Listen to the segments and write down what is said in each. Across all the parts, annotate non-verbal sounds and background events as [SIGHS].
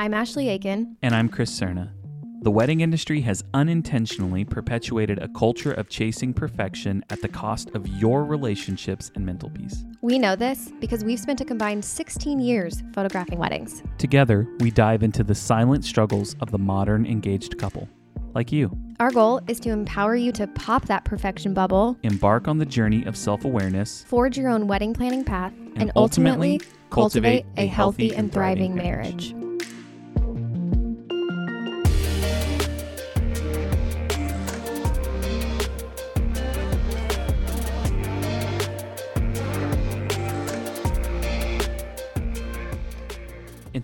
I'm Ashley Aiken. And I'm Chris Cerna. The wedding industry has unintentionally perpetuated a culture of chasing perfection at the cost of your relationships and mental peace. We know this because we've spent a combined 16 years photographing weddings. Together, we dive into the silent struggles of the modern engaged couple, like you. Our goal is to empower you to pop that perfection bubble, Embark on the journey of self awareness, forge your own wedding planning path, and, And ultimately, ultimately cultivate cultivate a a healthy and and thriving thriving marriage.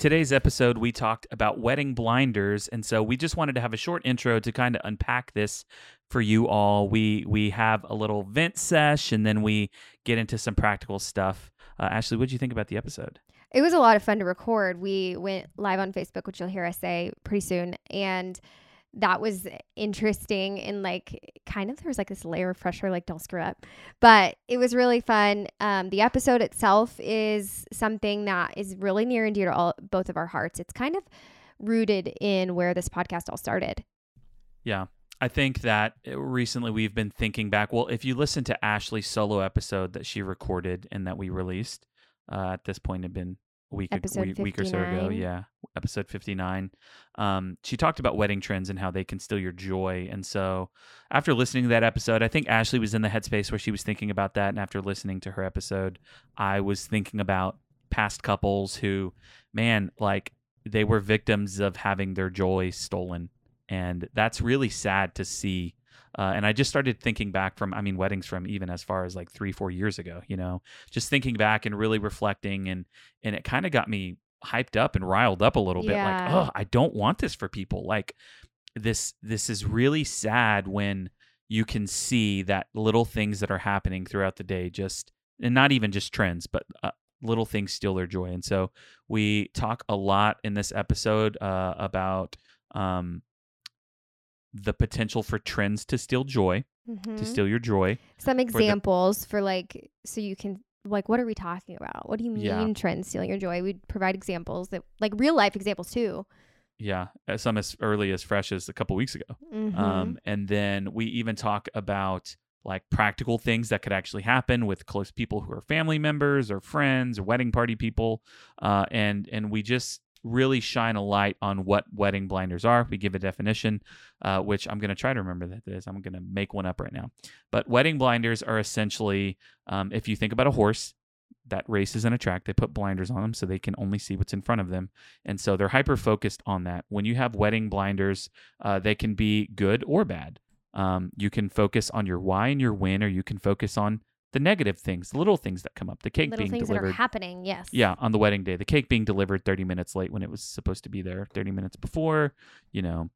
Today's episode, we talked about wedding blinders, and so we just wanted to have a short intro to kind of unpack this for you all. We we have a little vent sesh, and then we get into some practical stuff. Uh, Ashley, what did you think about the episode? It was a lot of fun to record. We went live on Facebook, which you'll hear us say pretty soon. And that was interesting and like kind of there was like this layer of pressure, like don't screw up. But it was really fun. Um, the episode itself is something that is really near and dear to all both of our hearts. It's kind of rooted in where this podcast all started. Yeah. I think that uh, recently we've been thinking back. Well, if you listen to Ashley's solo episode that she recorded and that we released, uh, at this point, had been week, Episode week, week or so ago. Yeah, episode 59. Um, she talked about wedding trends and how they can steal your joy. And so after listening to that episode, I think Ashley was in the headspace where she was thinking about that. And after listening to her episode, I was thinking about past couples who, man, like they were victims of having their joy stolen and that's really sad to see. Uh, and I just started thinking back from, I mean, weddings from even as far as like three, four years ago. You know, just thinking back and really reflecting, and and it kind of got me hyped up and riled up a little bit. Like, oh, I don't want this for people. Like this, this is really sad when you can see that little things that are happening throughout the day, just and not even just trends, but uh, little things steal their joy. And so we talk a lot in this episode uh, about um, the potential for trends to steal joy, to Mhm. steal your joy. Some the- examples for like so you can like what are we talking about? What do you mean Yeah. trends stealing your joy? We provide examples that like real life examples too. Yeah, uh, some as early as fresh as a couple weeks ago. Mhm. Um, and then we even talk about like practical things that could actually happen with close people who are family members or friends or wedding party people. Uh, and and we just really shine a light on what wedding blinders are. We give a definition, uh, which I'm going to try to remember that is. I'm going to make one up right now. But wedding blinders are essentially, um, if you think about a horse that races in a track, they put blinders on them so they can only see what's in front of them. And so they're hyper focused on that. When you have wedding blinders, uh, they can be good or bad. Um, you can focus on your why and your win, or you can focus on the negative things, the little things that come up, the cake being delivered. Little being things that are happening. Yes. yeah, on the wedding day, the cake being delivered 30 minutes late when it was supposed to be there 30 minutes before, you know,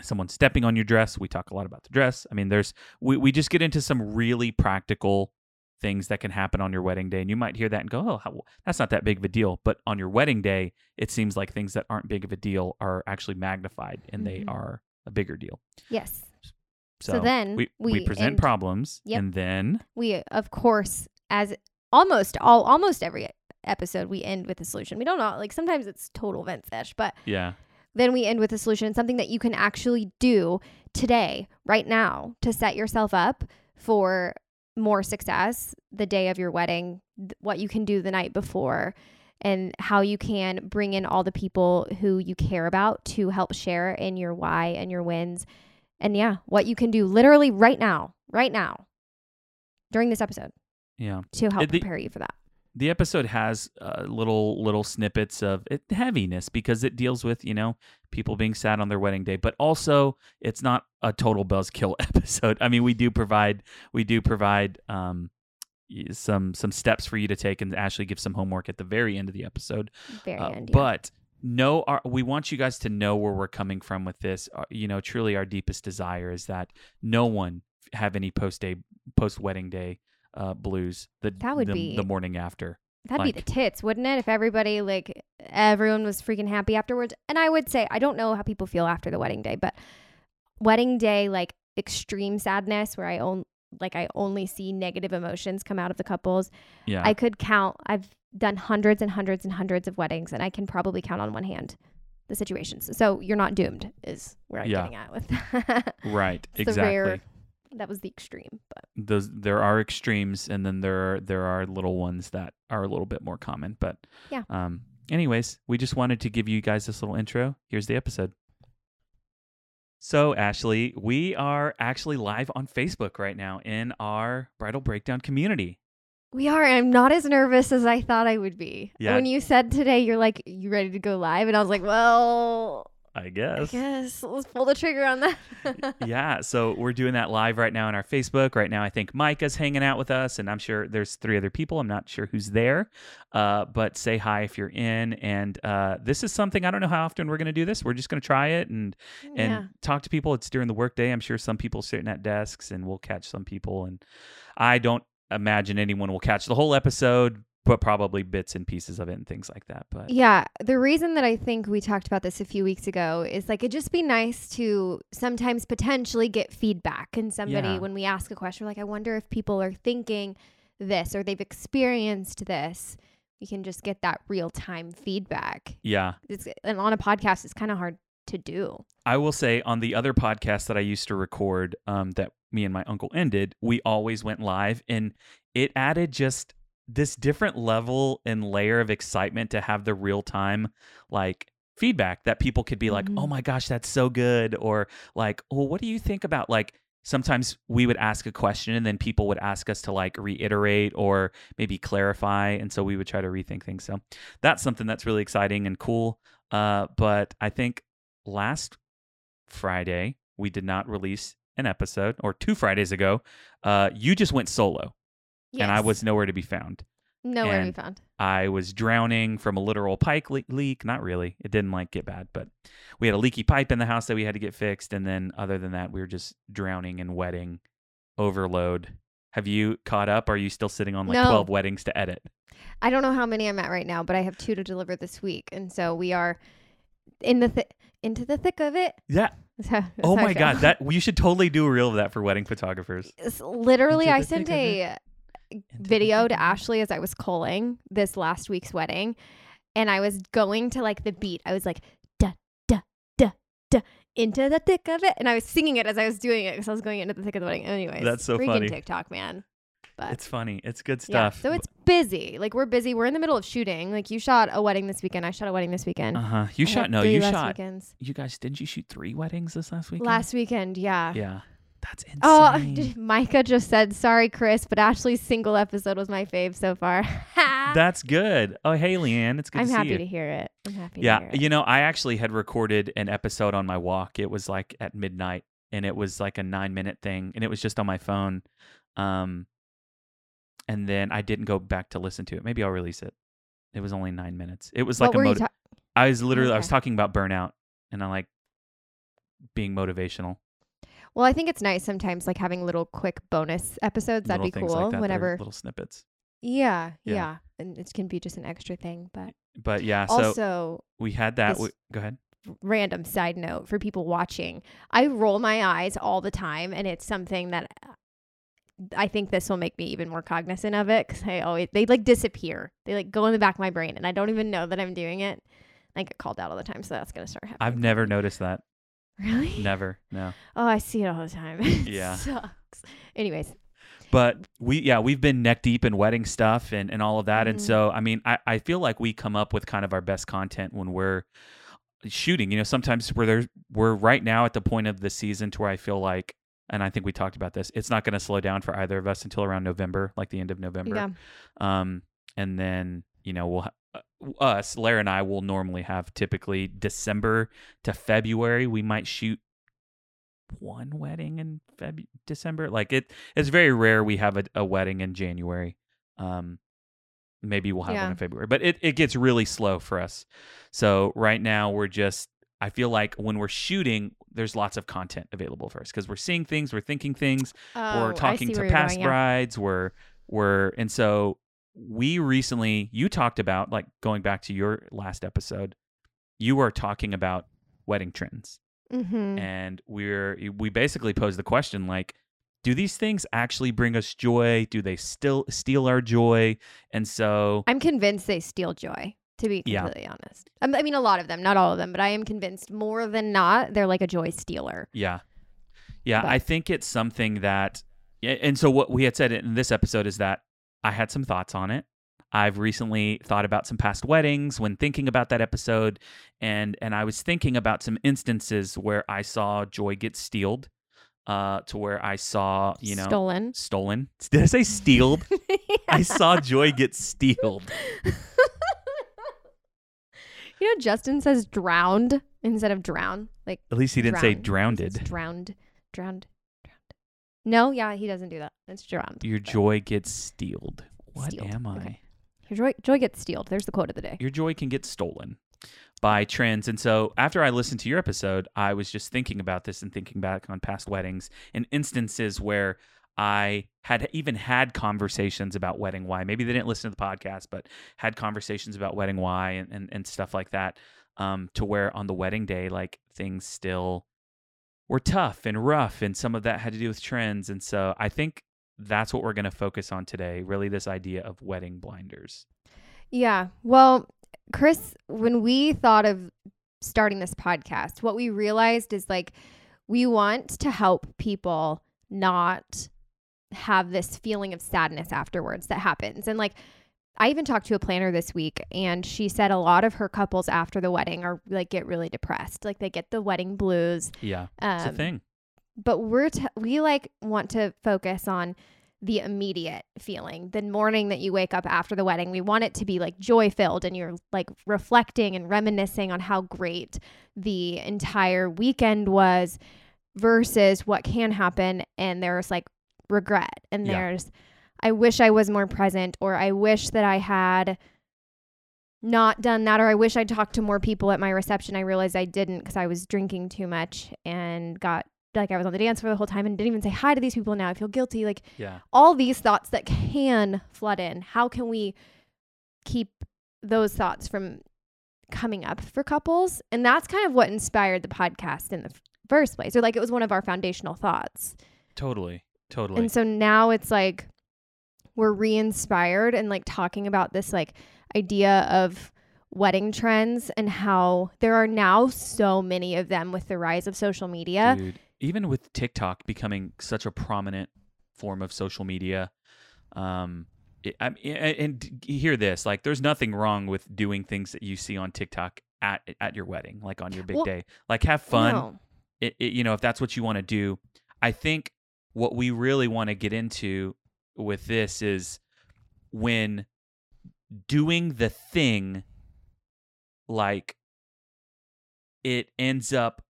someone stepping on your dress. We talk a lot about the dress. I mean, there's, we, we just get into some really practical things that can happen on your wedding day. And you might hear that and go, oh, how, that's not that big of a deal. But on your wedding day, it seems like things that aren't big of a deal are actually magnified and they Mhm. are a bigger deal. Yes. So, So then we, we, we present problems Yep. and then, We of course as almost all almost every episode we end with a solution. We don't know like sometimes it's total vent fish, but yeah, then we end with a solution, something that you can actually do today, right now, to set yourself up for more success the day of your wedding, th- what you can do the night before, and how you can bring in all the people who you care about to help share in your why and your wins. And yeah, what you can do literally right now, right now, during this episode yeah. to help the- prepare you for that. the episode has uh, little little snippets of it, heaviness because it deals with you know people being sad on their wedding day but also it's not a total buzzkill [LAUGHS] episode i mean we do provide we do provide um some some steps for you to take and ashley gives some homework at the very end of the episode Very Uh, end. yeah. but no our, we want you guys to know where we're coming from with this Uh, you know truly our deepest desire is that no one have any post day post wedding day uh, blues the That would the, be- the morning after That'd be the tits, wouldn't it? If everybody like everyone was freaking happy afterwards. And I would say I don't know how people feel after the wedding day, but wedding day like extreme sadness where I own like I only see negative emotions come out of the couples. yeah I could count I've done hundreds and hundreds and hundreds of weddings and I can probably count on one hand the situations. So you're not doomed, is where I'm Yeah. getting at with that. [LAUGHS] Right. Exactly. rare- that was the extreme, but those there are extremes and then there are there are little ones that are a little bit more common but Yeah. um anyways we just wanted to give you guys this little intro here's the episode so ashley we are actually live on facebook right now in our bridal breakdown community we are. I'm not as nervous as I thought I would be. Yeah. When you said today, you're like, you ready to go live? And I was like, well, i guess. I guess let's pull the trigger on that. [LAUGHS] yeah so we're doing that live right now on our facebook right now i think micah's hanging out with us and i'm sure there's three other people i'm not sure who's there uh, but say hi if you're in and uh, this is something i don't know how often we're going to do this we're just going to try it and and yeah. talk to people it's during the workday i'm sure some people sitting at desks and we'll catch some people and i don't imagine anyone will catch the whole episode but probably bits and pieces of it and things like that but Yeah, the reason that I think we talked about this a few weeks ago is like it'd just be nice to sometimes potentially get feedback. And somebody, Yeah. when we ask a question, we're like, I wonder if people are thinking this or they've experienced this. We can just get that real time feedback. yeah It's, and on a podcast, it's kind of hard to do. I will say on the other podcast that I used to record, um, that me and my uncle ended, we always went live, and it added just this different level and layer of excitement to have the real time like feedback that people could be like, Mhm. "Oh my gosh, that's so good," or like, "Well, what do you think about like?" Sometimes we would ask a question and then people would ask us to like reiterate or maybe clarify. And so we would try to rethink things. So that's something that's really exciting and cool. Uh, but I think last Friday we did not release an episode, or two Fridays ago, uh, you just went solo, and I was nowhere to be found. nowhere to be found. I was drowning from a literal pipe le- leak. Not really. It didn't like get bad, but we had a leaky pipe in the house that we had to get fixed. And then other than that, we were just drowning and wedding overload. Have you caught up? Are you still sitting on like No. 12 weddings to edit? I don't know how many I'm at right now, but I have two to deliver this week. And so we are in the thi- into the thick of it. Yeah. [LAUGHS] That's how- that's Oh my. God. That [LAUGHS] you should totally do a reel of that for wedding photographers. It's literally, I sent thick of it. a video to. Ashley as I was calling this last week's wedding, and I was going to like the beat. I was like, da da da da into the thick of it, and I was singing it as I was doing it because I was going into the thick of the wedding. Anyways, That's so freaking funny. TikTok, man. But It's funny. It's good yeah, stuff. so it's busy. Like we're busy. We're in the middle of shooting. Like you shot a wedding this weekend. I shot a wedding this weekend. Uh huh. You I shot no. You shot. weekends. You guys didn't you shoot three weddings this last weekend? Last weekend, yeah. Yeah. That's [LAUGHS] insane. Oh, [LAUGHS] Micah just said, sorry, Chris, but Ashley's single episode was my fave so far. [LAUGHS] That's good. Oh, hey, Leanne. It's good I'm to see happy to hear it. I'm happy to yeah, hear it. you know, I actually had recorded an episode on my walk. It was like at midnight, and it was like a nine minute thing, and it was just on my phone. Um, and then I didn't go back to listen to it. Maybe I'll release it. It was only nine minutes. It was like what a were you motiv- ta- I was literally I was talking about burnout, and I like being motivational. Well, I think it's nice sometimes, like having little quick bonus episodes. That'd little be cool. like that. They're Whenever, little snippets. yeah, Yeah. yeah, and it can be just an extra thing. But But yeah, so also, we had that. We, go ahead. random side note for people watching, I roll my eyes all the time, and it's something that uh, I think this will make me even more cognizant of it because I always they like disappear. They like go in the back of my brain, and I don't even know that I'm doing it. I get called out all the time, so that's gonna start happening. I've never noticed that. really. Never. No. [LAUGHS] Oh, I see it all the time. [LAUGHS] Yeah. sucks. Anyways, but we yeah we've been neck deep in wedding stuff and, and all of that and Mhm. so i mean I, I feel like we come up with kind of our best content when we're shooting you know sometimes we're there we're right now at the point of the season to where i feel like and i think we talked about this it's not going to slow down for either of us until around november like the end of november yeah. um and then you know we'll uh, us lara and i will normally have typically december to february we might shoot one wedding in Feb- december like it it's very rare we have a, a wedding in january um maybe we'll have Yeah. one in february but it, it gets really slow for us so right now we're just i feel like when we're shooting there's lots of content available for us because we're seeing things we're thinking things Oh, we're talking to past going, yeah. brides we're we're and so we recently you talked about like going back to your last episode you were talking about wedding trends Mhm. and we're we basically posed the question like do these things actually bring us joy do they still steal our joy and so I'm convinced they steal joy. To be Yeah. completely honest. Um, I mean, a lot of them, not all of them, but I am convinced more than not they're like a joy stealer. Yeah. Yeah, But- I think it's something that yeah, and so what we had said in this episode is that I had some thoughts on it. I've recently thought about some past weddings when thinking about that episode and and I was thinking about some instances where I saw joy get stealed uh to where I saw, you know, Stolen. stolen. Did I say stealed? [LAUGHS] I saw joy get stealed. [LAUGHS] You know, Justin says drowned instead of drown. Like At least he didn't say drowned. He drowned. drowned. Drowned. Drowned. No, yeah, he doesn't do that. It's drowned. Your But joy gets stealed. What Stealed. am I? Okay. Your joy, joy gets stealed. There's the quote of the day. your joy can get stolen by trends. And so after I listened to your episode, I was just thinking about this and thinking back on past weddings and instances where I had even had conversations about wedding why. Maybe they didn't listen to the podcast, but had conversations about wedding why and, and, and stuff like that. Um, to where on the wedding day, like things still were tough and rough, and some of that had to do with trends. And so I think that's what we're going to focus on today really, this idea of wedding blinders. Yeah. Well, Chris, when we thought of starting this podcast, what we realized is like we want to help people not have this feeling of sadness afterwards that happens. And like I even talked to a planner this week and she said a lot of her couples after the wedding are like get really depressed. Like they get the wedding blues. Yeah, Um, it's a thing. but we're t- we like want to focus on the immediate feeling the morning that you wake up after the wedding we want it to be like joy filled and you're like reflecting and reminiscing on how great the entire weekend was versus what can happen and there's like regret. And Yeah. there's i wish i was more present or i wish that i had not done that or i wish i talked to more people at my reception. I realized i didn't because i was drinking too much and got like i was on the dance floor the whole time and didn't even say hi to these people. Now i feel guilty. Like Yeah. all these thoughts that can flood in. How can we keep those thoughts from coming up for couples? And that's kind of what inspired the podcast in the f- first place or like it was one of our foundational thoughts. Totally. Totally. and so now it's like we're re-inspired and like talking about this like idea of wedding trends and how there are now so many of them with the rise of social media. Dude, even with TikTok becoming such a prominent form of social media, um, it, I, and, hear this: like, there's nothing wrong with doing things that you see on TikTok at at your wedding, like on your big Well, day. Like, have fun. No. It, it, you know, if that's what you want to do. I think what we really want to get into with this is when doing the thing like it ends up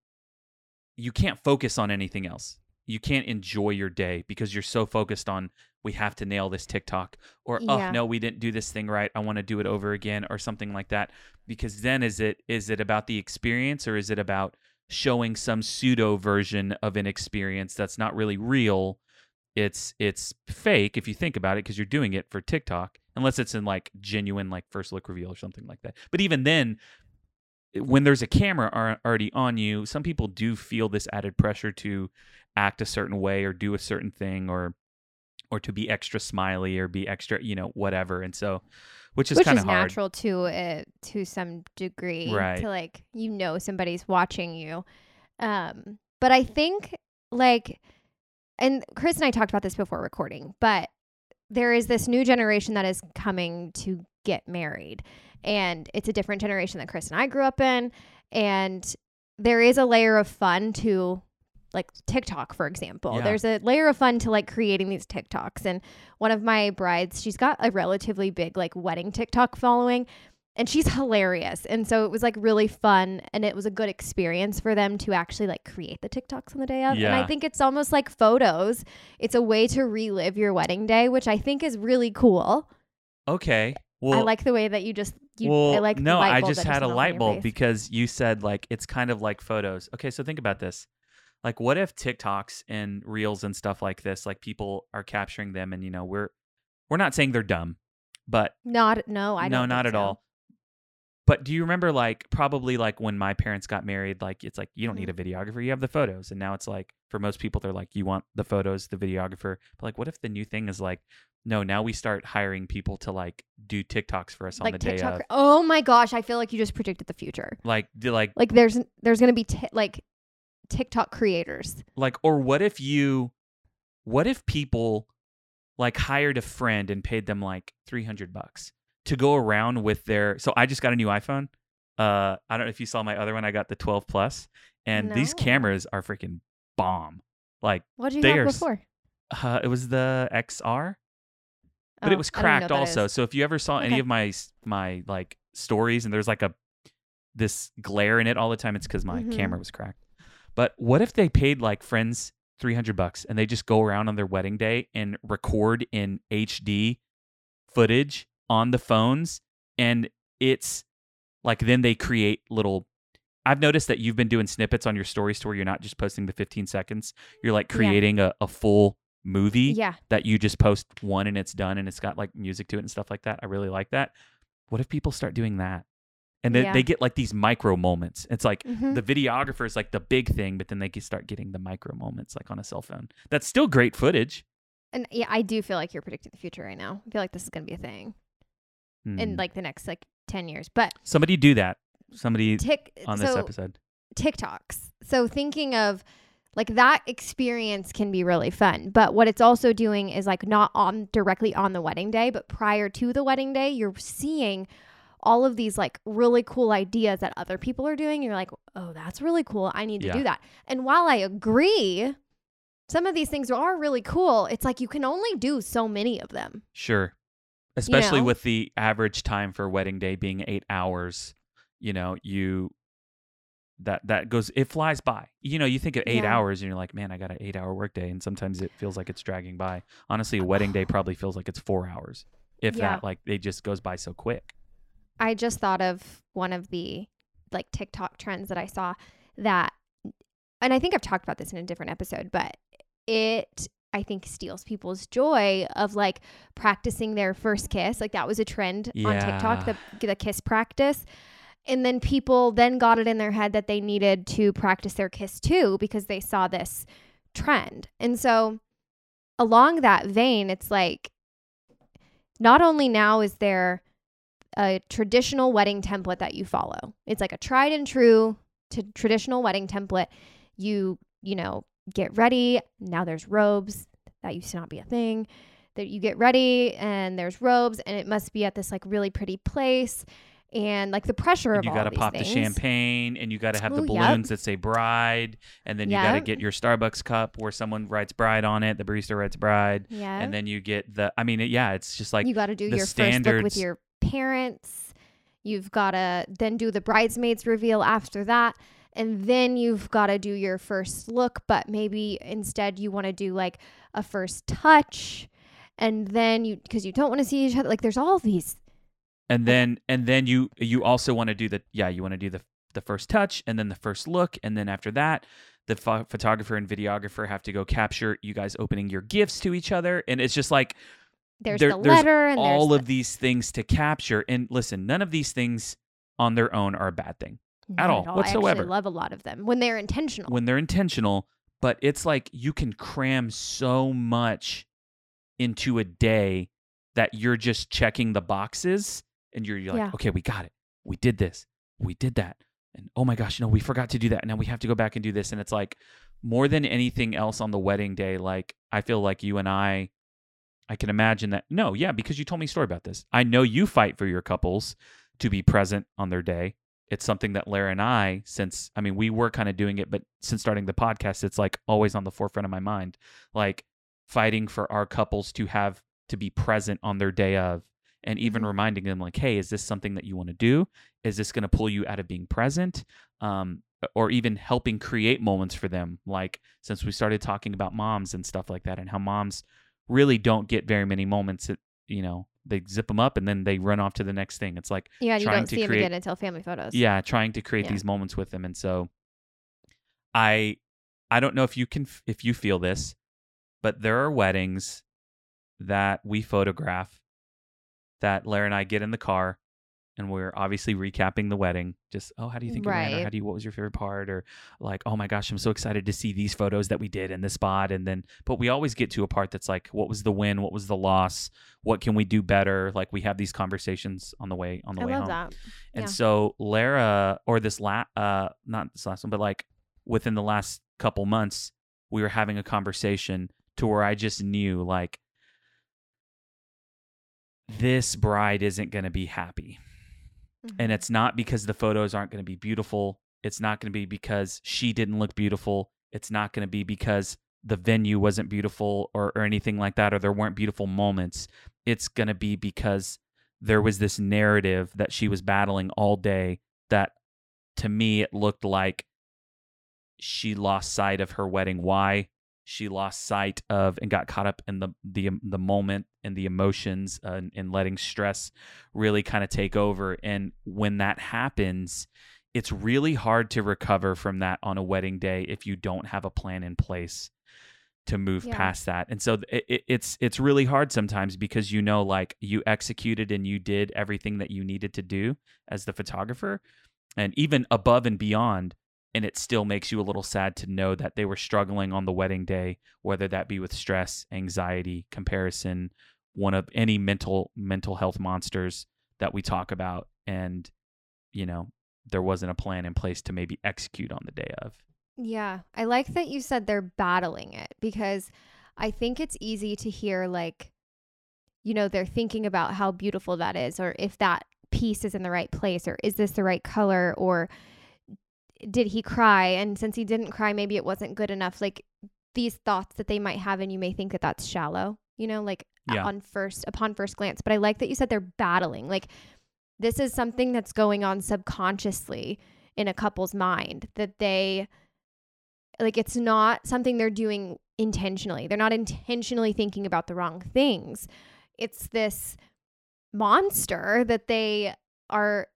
you can't focus on anything else. You can't enjoy your day because you're so focused on we have to nail this TikTok or oh no we didn't do this thing right. I want to do it over again or something like that. Because then is it is it about the experience or is it about showing some pseudo version of an experience that's not really real? It's it's fake if you think about it because you're doing it for TikTok unless it's in like genuine like first look reveal or something like that. But even then when there's a camera already on you, some people do feel this added pressure to act a certain way or do a certain thing or or to be extra smiley or be extra, you know, whatever. And so which is Which kind is of natural to uh, to some degree Right. to like you know somebody's watching you. Um but I think like and Chris and I talked about this before recording, but there is this new generation that is coming to get married and it's a different generation that Chris and I grew up in and there is a layer of fun to like TikTok for example. Yeah. There's a layer of fun to like creating these TikToks and one of my brides, she's got a relatively big like wedding TikTok following and she's hilarious. And so it was like really fun and it was a good experience for them to actually like create the TikToks on the day of. And I think it's almost like photos. It's a way to relive your wedding day, which I think is really cool. Okay. Well, I like the way that you just you well, I like the no, I just had a went off in light bulb because you said like it's kind of like photos. Okay, so think about this. Like, what if TikToks and reels and stuff like this, like people are capturing them, and you know, we're we're not saying they're dumb, but not no, I no, not at all. But do you remember like probably like when my parents got married, like it's like you don't need a Mm-hmm. videographer, you have the photos. And now it's like for most people they're like you want the photos, the videographer. But like what if the new thing is like no, now we start hiring people to like do TikToks for us on like the day of. Oh my gosh, I feel like you just predicted the future. Like do like Like there's there's gonna be ti like TikTok creators. like or what if you what if people like hired a friend and paid them like 300 bucks to go around with their so i just got a new iphone uh i don't know if you saw my other one i got the 12 plus and these cameras are freaking bomb like What did you They have are before? uh, it was the xr but Oh, it was I don't even know cracked also so if you ever saw any of my my like stories and there's like a this glare in it all the time it's because my Mhm. camera was cracked but what if they paid like friends 300 bucks and they just go around on their wedding day and record in hd footage on the phones and it's like then they create little I've noticed that you've been doing snippets on your stories to where you're not just posting the 15 seconds. You're like Yeah. creating a, a full movie Yeah. that you just post one and it's done and it's got like music to it and stuff like that. I really like that. What if people start doing that? And then Yeah. they get like these micro moments. It's like Mhm. the videographer is like the big thing, but then they can start getting the micro moments like on a cell phone. That's still great footage. And yeah, I do feel like you're predicting the future right now. I feel like this is gonna be a thing in Hmm. like the next like ten years. But Somebody do that. Somebody tick on this so episode. TikToks. So thinking of like that experience can be really fun. But what it's also doing is like not on directly on the wedding day, but prior to the wedding day, you're seeing all of these like really cool ideas that other people are doing. You're like, oh, that's really cool. I need to Yeah. do that. And while I agree, some of these things are really cool. It's like you can only do so many of them. Sure. Especially know? with the average time for wedding day being eight hours, you know, you that that goes it flies by. You know, you think of eight Yeah. hours and you're like, man, I got an eight hour workday, and sometimes it feels like it's dragging by. Honestly, a wedding day [SIGHS] probably feels like it's four hours, if Yeah. that. Like it just goes by so quick. I just thought of one of the like TikTok trends that I saw that, and I think I've talked about this in a different episode, but it I think steals people's joy of like practicing their first kiss. Like that was a trend on TikTok, the the kiss practice. And then people then got it in their head that they needed to practice their kiss too because they saw this trend. And so along that vein, it's like not only now is there a traditional wedding template that you follow. It's like a tried and true to traditional wedding template. You, you know, get ready. Now there's robes. That used to not be a thing. That you get ready and there's robes and it must be at this like really pretty place. And like the pressure And of you got to pop the champagne, and you got to have the Ooh, yep. balloons that say bride, and then you got to get your Starbucks cup where someone writes bride on it, the barista writes bride, Yeah. and then you get the. I mean, it, yeah, it's just like you got to do the your first look with your parents. You've got to then do the bridesmaids reveal after that. And then you've got to do your first look, but maybe instead you want to do like a first touch. And then you, because you don't want to see each other. Like there's all these. and then and then you you also want to do the yeah you want to do the the first touch and then the first look and then after that the pho- photographer and videographer have to go capture you guys opening your gifts to each other and it's just like There's There- the there's letter and all there's of these things to capture and listen none of these things on their own are a bad thing at all, I whatsoever. actually love a lot of them when they're intentional. when they're intentional but it's like you can cram so much into a day that you're just checking the boxes and you're, you're like Yeah. okay we got it we did this we did that and oh my gosh no we forgot to do that And now we have to go back and do this and it's like more than anything else on the wedding day like i feel like you and i i can imagine that no yeah because you told me a story about this i know you fight for your couples to be present on their day it's something that Lara and I, since I mean, we were kind of doing it, but since starting the podcast, it's like always on the forefront of my mind, like fighting for our couples to have to be present on their day of, and even Mhm. reminding them, like, hey, is this something that you want to do? Is this going to pull you out of being present? Um, or even helping create moments for them, like since we started talking about moms and stuff like that, and how moms really don't get very many moments. That, you know, they zip them up and then they run off to the next thing. It's like yeah, you don't to see them again until family photos. yeah trying to create Yeah. these moments with them and so i i don't know if you can if you feel this but there are weddings that we photograph that Lara and I get in the car and we're obviously recapping the wedding. Just, oh, how do you think it went? Or Right. how do you, what was your favorite part? Or like, oh my gosh, I'm so excited to see these photos that we did in this spot. And then, but we always get to a part that's like, what was the win? What was the loss? What can we do better? Like we have these conversations on the way, on the I way love home. that. And Yeah. so Lara, or this la uh, not this last one, but like within the last couple months, we were having a conversation to where I just knew like this bride isn't going to be happy. Mm-hmm. And it's not because the photos aren't going to be beautiful. It's not going to be because she didn't look beautiful. It's not going to be because the venue wasn't beautiful or, or anything like that, or there weren't beautiful moments. It's going to be because there was this narrative that she was battling all day that to me it looked like she lost sight of her wedding why she lost sight of and got caught up in the the the moment and the emotions uh, and, and letting stress really kind of take over. And when that happens it's really hard to recover from that on a wedding day if you don't have a plan in place to move Yeah. past that. And so it, it, it's it's really hard sometimes because you know like you executed and you did everything that you needed to do as the photographer. And even above and beyond and it still makes you a little sad to know that they were struggling on the wedding day whether that be with stress anxiety comparison one of any mental mental health monsters that we talk about and you know there wasn't a plan in place to maybe execute on the day of Yeah. I like that you said they're battling it because I think it's easy to hear, like, you know, they're thinking about how beautiful that is, or if that piece is in the right place, or is this the right color, or did he cry? And since he didn't cry, maybe it wasn't good enough. Like, these thoughts that they might have, and you may think that that's shallow, you know, like Yeah. on first, upon first glance. But I like that you said they're battling. Like, this is something that's going on subconsciously in a couple's mind that they like it's not something they're doing intentionally. They're not intentionally thinking about the wrong things. It's this monster that they are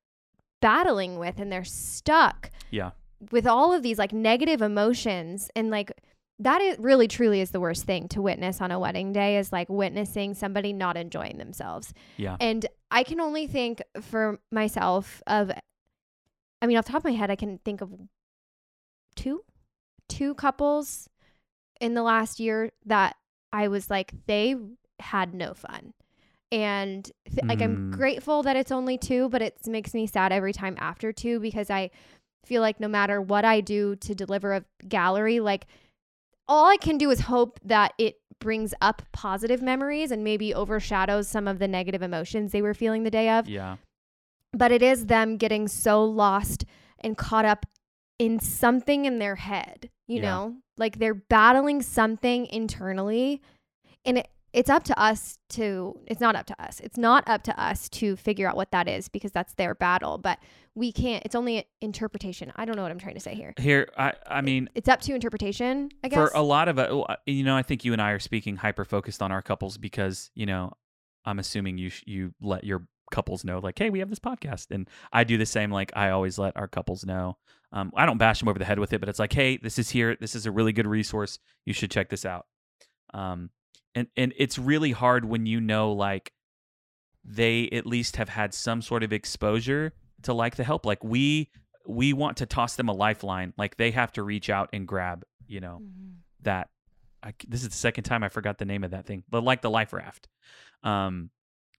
battling with and they're stuck yeah with all of these like negative emotions and like that is really truly is the worst thing to witness on a wedding day is like witnessing somebody not enjoying themselves. yeah And I can only think for myself of, I mean, off the top of my head, I can think of two, two couples in the last year that I was like, they had no fun. And th- like, I'm Mm. grateful that it's only two, but it makes me sad every time after two because I feel like no matter what I do to deliver a gallery, like, all I can do is hope that it brings up positive memories and maybe overshadows some of the negative emotions they were feeling the day of. yeah But it is them getting so lost and caught up in something in their head, you Yeah. know? Like they're battling something internally and it it's up to us to it's not up to us. It's not up to us to figure out what that is because that's their battle, but we can't it's only interpretation. I don't know what I'm trying to say here. here i i mean It's up to interpretation, I guess. for a lot of it you know i think you and i are speaking hyper focused on our couples because you know i'm assuming you sh- you let your couples know like hey we have this podcast and i do the same like i always let our couples know um, i don't bash them over the head with it but it's like hey this is here this is a really good resource you should check this out um, and and it's really hard when you know like they at least have had some sort of exposure to like the help like we we want to toss them a lifeline like they have to reach out and grab you know Mhm. that I, this is the second time I forgot the name of that thing, but like the life raft. Um,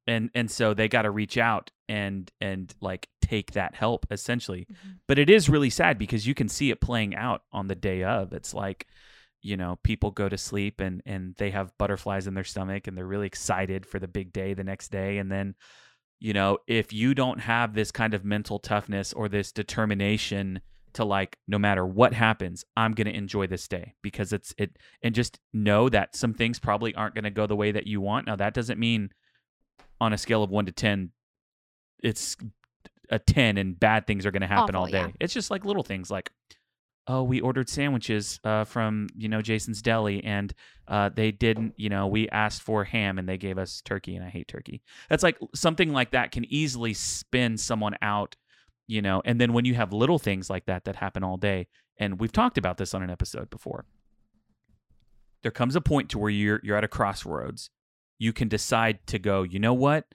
and and so they got to reach out and and like take that help essentially. Mhm. But it is really sad because you can see it playing out on the day of. It's like, you know, people go to sleep and and they have butterflies in their stomach and they're really excited for the big day the next day and then you know, if you don't have this kind of mental toughness or this determination to like no matter what happens, I'm going to enjoy this day because it's it and just know that some things probably aren't going to go the way that you want. Now that doesn't mean on a scale of 1 to 10 it's a 10 and bad things are going to happen Awful, all day. yeah. It's just like little things like oh, we ordered sandwiches uh, from you know Jason's Deli, and uh, they didn't. You know, we asked for ham, and they gave us turkey, and I hate turkey. That's like something like that can easily spin someone out. You know, and then when you have little things like that that happen all day, and we've talked about this on an episode before, there comes a point to where you're you're at a crossroads. You can decide to go. You know what?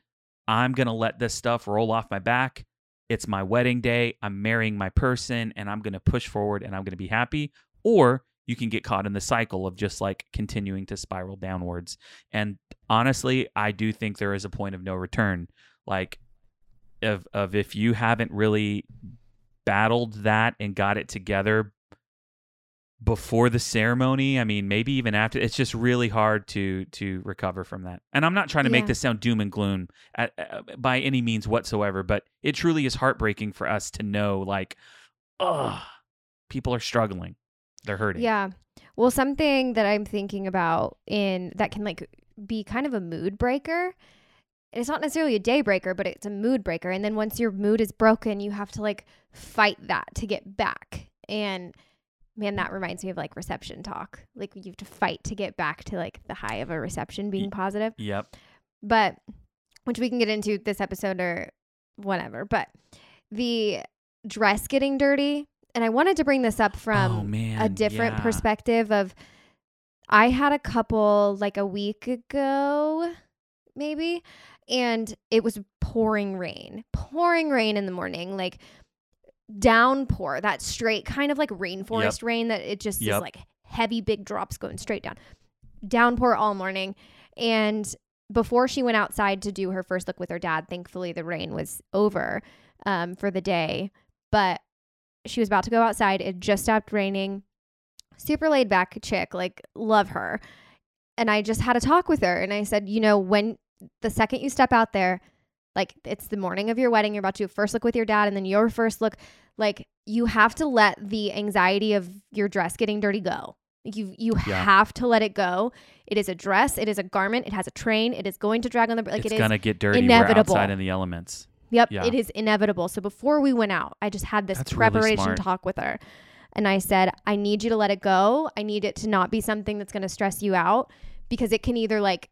I'm going to let this stuff roll off my back. It's my wedding day. I'm marrying my person and I'm going to push forward and I'm going to be happy. Or you can get caught in the cycle of just like continuing to spiral downwards. And honestly, I do think there is a point of no return. Like, of, of if you haven't really battled that and got it together before the ceremony i mean maybe even after it's just really hard to to recover from that and i'm not trying to make this sound doom and gloom at, uh, by any means whatsoever but it truly is heartbreaking for us to know like oh people are struggling they're hurting Yeah. Well, something that I'm thinking about in that can like be kind of a mood breaker. It's not necessarily a day breaker, but it's a mood breaker. And then once your mood is broken, you have to like fight that to get back. And man, that reminds me of like reception talk. Like you have to fight to get back to like the high of a reception being positive. yep But which we can get into this episode or whatever. But the dress getting dirty. And I wanted to bring this up from oh man a different yeah. perspective of I had a couple like a week ago maybe and it was pouring rain. Pouring rain in the morning like downpour, that straight kind of like rainforest rain that it just Yep. is like heavy big drops going straight down. Downpour all morning and before she went outside to do her first look with her dad, thankfully the rain was over um, for the day. But she was about to go outside. It just stopped raining. Super laid back chick, like love her. And I just had a talk with her and I said, you know, when the second you step out there, like it's the morning of your wedding, you're about to first look with your dad and then your first look, like you have to let the anxiety of your dress getting dirty go. Like you you Yeah. have to let it go. It is a dress, it is a garment, it has a train, it is going to drag on the like it's it is gonna get dirty inevitable. we're outside in the elements Yep, Yeah. it is inevitable. So before we went out, I just had this That's preparation smart. talk with her. And I said, I need you to let it go. I need it to not be something that's going to stress you out because it can either like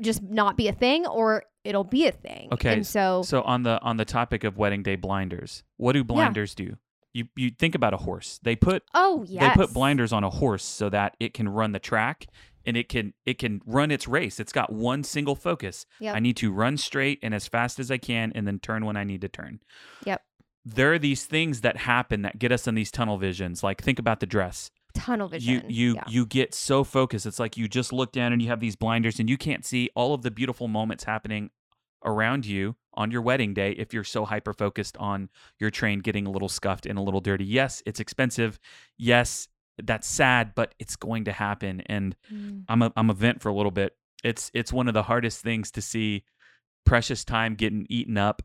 just not be a thing or it'll be a thing. Okay, And so, So on the on the topic of wedding day blinders, what do blinders do? You you think about a horse. They put oh, yes. they put blinders on a horse so that it can run the track and it can it can run its race. It's got one single focus. Yep. I need to run straight and as fast as I can and then turn when I need to turn. Yep. There are these things that happen that get us in these tunnel visions. Like think about the dress. Tunnel You vision. you Yeah. you get so focused. It's like you just look down and you have these blinders and you can't see all of the beautiful moments happening around you on your wedding day if you're so hyper focused on your train getting a little scuffed and a little dirty. Yes, it's expensive. Yes, that's sad, but it's going to happen. And Mm. I'm a I'm a vent for a little bit. It's it's one of the hardest things to see precious time getting eaten up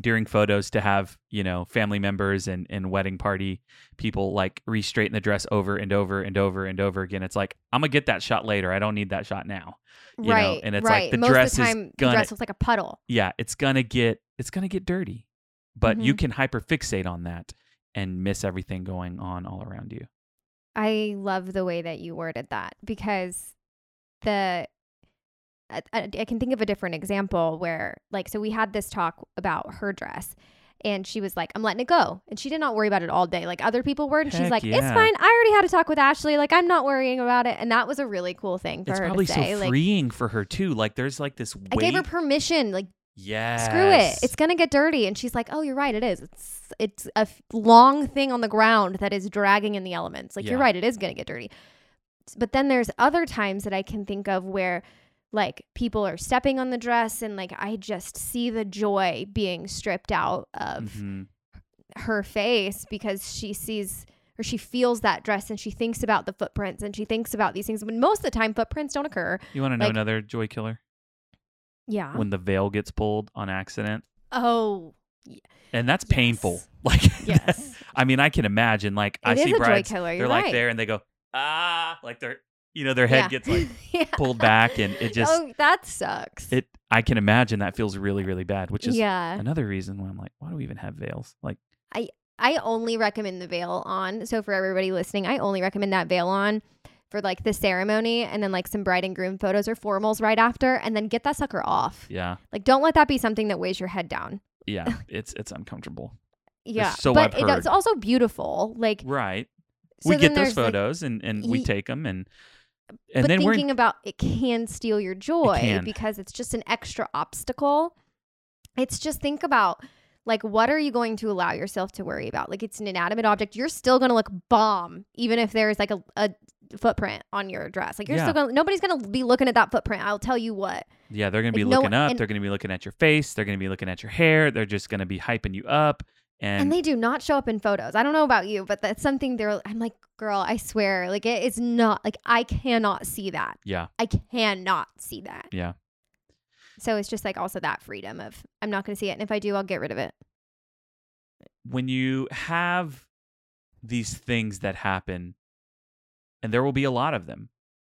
during photos to have you know family members and and wedding party people like re-straighten the dress over and over and over and over again it's like i'm gonna get that shot later i don't need that shot now you know, right. and it's like the Most dress of the is gonna- the dress looks like a puddle. yeah it's gonna get it's gonna get dirty but you Mhm. can hyper fixate on that and miss everything going on all around you I love the way that you worded that because the I, I can think of a different example where like so we had this talk about her dress and she was like I'm letting it go and she did not worry about it all day like other people were and she's Heck like it's fine I already had a talk with Ashley like I'm not worrying about it and that was a really cool thing for it's her probably to say so like freeing for her too like there's like this weight I gave her permission like yeah. screw it it's gonna get dirty and she's like oh you're right it is it's it's a f- long thing on the ground that is dragging in the elements like you're right it is gonna get dirty. But then there's other times that i can think of where like people are stepping on the dress and like i just see the joy being stripped out of Mhm. her face because she sees or she feels that dress and she thinks about the footprints and she thinks about these things but most of the time footprints don't occur you want to know Like- another joy killer yeah when the veil gets pulled on accident oh Yeah. and that's Yes. painful [LAUGHS] like yes i mean i can imagine like i It is see a joy brides they're like right. there and they go ah like their you know their head Yeah. gets like [LAUGHS] Yeah. pulled back and it just oh, that sucks. it i can imagine that feels really really bad which is yeah. another reason why i'm like why do we even have veils like I i only recommend the veil on. So for everybody listening, I only recommend that veil on for like the ceremony and then like some bride and groom photos or formals right after and then get that sucker off. yeah Like don't let that be something that weighs your head down. yeah [LAUGHS] it's it's uncomfortable Yeah. so but it- it's also beautiful. Like right so we get those there's, like, photos and and we take them and and but then we're thinking about it can steal your joy can. because it's just an extra obstacle it's just think about like what are you going to allow yourself to worry about? Like it's an inanimate object. You're still going to look bomb even if there's like a, a footprint on your dress. Like you're Yeah. still going to nobody's going to be looking at that footprint. I'll tell you what. Yeah, they're going to be Like, no- looking up. and- they're going to be looking at your face. They're going to be looking at your hair. They're just going to be hyping you up. And, And, they do not show up in photos. I don't know about you, but that's something they're I'm like, "Girl, I swear, like it is not like I cannot see that. yeah, I cannot see that." yeah. So it's just like also that freedom of I'm not going to see it and if I do, I'll get rid of it. when you have these things that happen and there will be a lot of them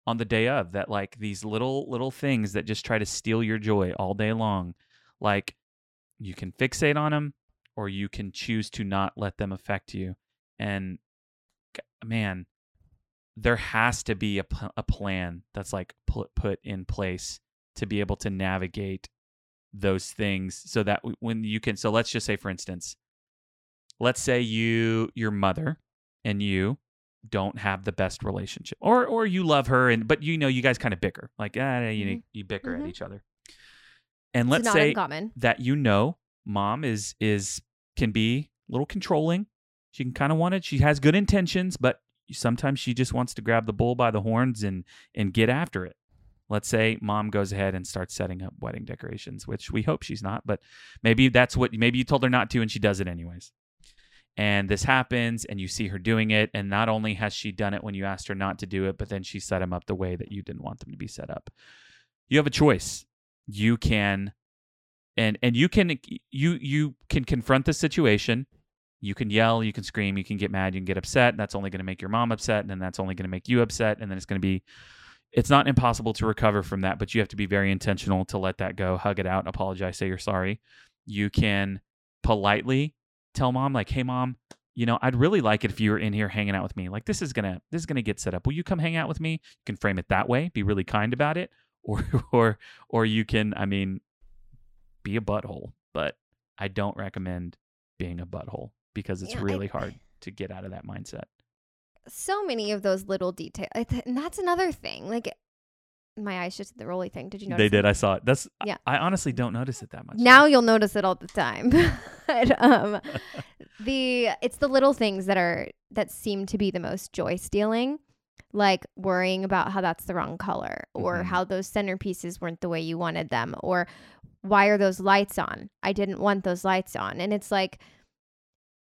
on the day of that like these little little things that just try to steal your joy all day long like you can fixate on them or you can choose to not let them affect you and man there has to be a, p- a plan that's like put put in place to be able to navigate those things so that when you can so let's just say for instance let's say you your mother and you don't have the best relationship or or you love her and but you know you guys kind of bicker like ah, you Mhm. you bicker Mhm. at each other and let's say uncommon. that you know mom is is can be a little controlling. She can kind of want it. She has good intentions but sometimes she just wants to grab the bull by the horns and and get after it. Let's say mom goes ahead and starts setting up wedding decorations which we hope she's not but maybe that's what maybe you told her not to and she does it anyways. And this happens and you see her doing it and not only has she done it when you asked her not to do it but then she set them up the way that you didn't want them to be set up. You have a choice. You can and and you can you you can confront the situation. You can yell you can scream you can get mad you can get upset that's only going to make your mom upset and then that's only going to make you upset and then it's going to be it's not impossible to recover from that but you have to be very intentional to let that go hug it out apologize say you're sorry. You can politely tell mom like hey mom you know i'd really like it if you were in here hanging out with me. Like this is gonna this is gonna get set up. Will you come hang out with me? You can frame it that way be really kind about it or [LAUGHS] or or you can i mean be a butthole but i don't recommend being a butthole because it's Yeah, I- really hard [LAUGHS] to get out of that mindset so many of those little details. And that's another thing. Like my eyes just did the rolly thing. Did you notice? they it? did i saw it that's Yeah. i honestly don't notice it that much Now you'll notice it all the time. [LAUGHS] but, um, [LAUGHS] the it's the little things that are that seem to be the most joy stealing, like worrying about how that's the wrong color, or Mhm. how those centerpieces weren't the way you wanted them, or why are those lights on? I didn't want those lights on, and it's like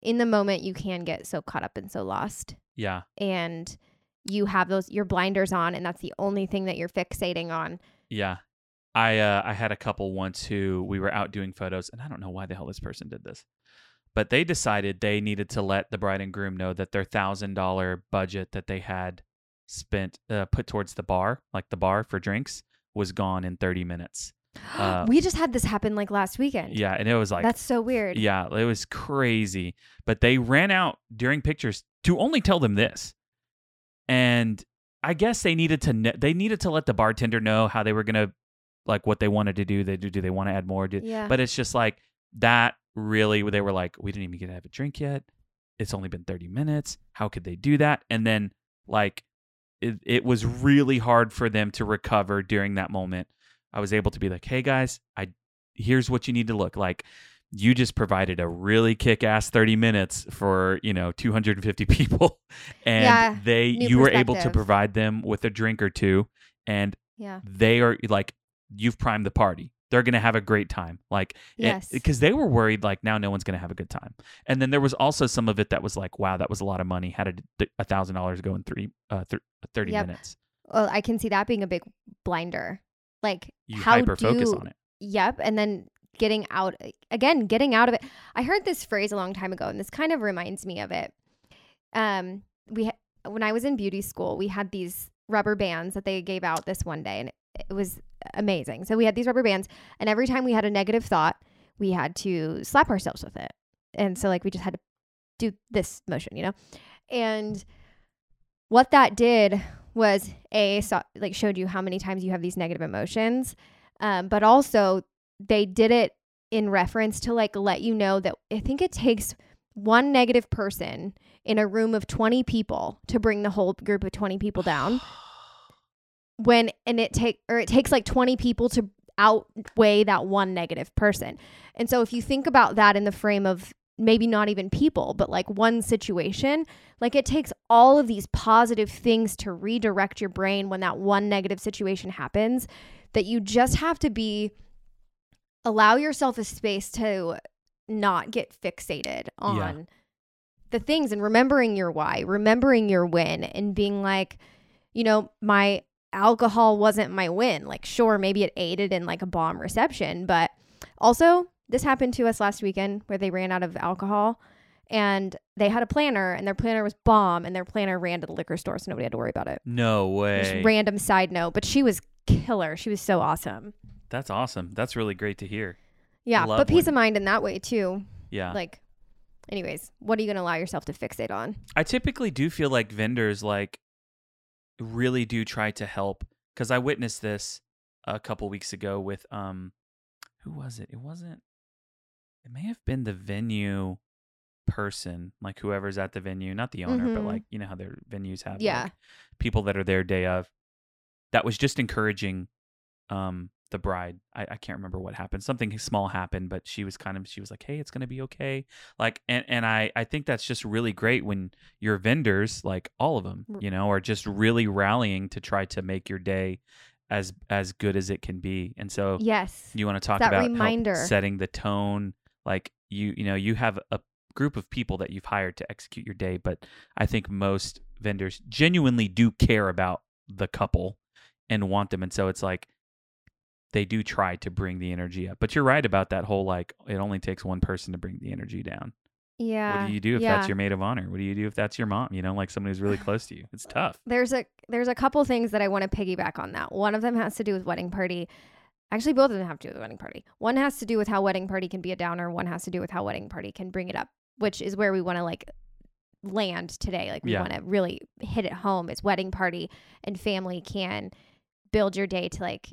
in the moment you can get so caught up and so lost, yeah and you have those your blinders on, and that's the only thing that you're fixating on. Yeah. I uh, I had a couple once who we were out doing photos, and I don't know why the hell this person did this, but they decided they needed to let the bride and groom know that their thousand dollar budget that they had spent uh, put towards the bar, like the bar for drinks, was gone in thirty minutes. Uh, we just had this happen like last weekend. Yeah, and it was like that's so weird. yeah, it was crazy. But they ran out during pictures to only tell them this, and I guess they needed to kn- they needed to let the bartender know how they were gonna like what they wanted to do. They do do they want to add more? Do, Yeah. But it's just like that. Really, they were like, we didn't even get to have a drink yet. It's only been thirty minutes. How could they do that? And then like it, it was really hard for them to recover during that moment. I was able to be like, hey guys, I here's what you need to look like. You just provided a really kick-ass 30 minutes for, you know, 250 [LAUGHS] people and Yeah, they you were able to provide them with a drink or two and Yeah. they are like you've primed the party. They're going to have a great time. Like Yes. because they were worried like now no one's going to have a good time. And then there was also some of it that was like, wow, that was a lot of money. How did a thousand dollars go in three uh thir- 30 Yep. minutes? well, I can see that being a big blinder. Like You how hyper focus on it. Yep, and then getting out again, getting out of it. I heard this phrase a long time ago, and this kind of reminds me of it. Um, we ha- when I was in beauty school, we had these rubber bands that they gave out this one day, and it, it was amazing. So we had these rubber bands, and every time we had a negative thought, we had to slap ourselves with it, and so like we just had to do this motion, you know, and what that did was a saw, like showed you how many times you have these negative emotions um, but also they did it in reference to like let you know that i think it takes one negative person in a room of 20 people to bring the whole group of 20 people down [SIGHS] when and it take or it takes like 20 people to outweigh that one negative person. And so if you think about that in the frame of maybe not even people, but like one situation, like it takes all of these positive things to redirect your brain when that one negative situation happens that you just have to be allow yourself a space to not get fixated on Yeah. the things and remembering your why, remembering your win and being like, you know, my alcohol wasn't my win. Like sure, maybe it aided in like a bomb reception, but also this happened to us last weekend where they ran out of alcohol and they had a planner and their planner was bomb and their planner ran to the liquor store so nobody had to worry about it. No Just way. random side note, but she was killer. She was so awesome. That's awesome. That's really great to hear. Yeah, Love but peace when- of mind in that way too. Yeah. Like anyways, what are you going to allow yourself to fixate on? I typically do feel like vendors like really do try to help because I witnessed this a couple weeks ago with um who was it? It wasn't it may have been the venue person, like whoever's at the venue, not the owner, but Mhm. like you know how their venues have Yeah. like, people that are there day of. That was just encouraging um the bride. I, I can't remember what happened. Something small happened, but she was kind of she was like, Hey, it's gonna be okay. Like and, and I, I think that's just really great when your vendors, like all of them, you know, are just really rallying to try to make your day as as good as it can be. And so Yes. you want to talk that about reminder. setting the tone like you you know you have a group of people that you've hired to execute your day but i think most vendors genuinely do care about the couple and want them and so it's like they do try to bring the energy up but you're right about that whole like it only takes one person to bring the energy down Yeah. what do you do if yeah. that's your maid of honor what do you do if that's your mom you know like somebody who's really [SIGHS] close to you it's tough there's a there's a couple things that I want to piggyback on that. One of them has to do with wedding party. Actually, both of them have to do with wedding party. One has to do with how wedding party can be a downer. One has to do with how wedding party can bring it up, which is where we want to like land today. Like we Yeah. want to really hit it home. Is wedding party and family can build your day to like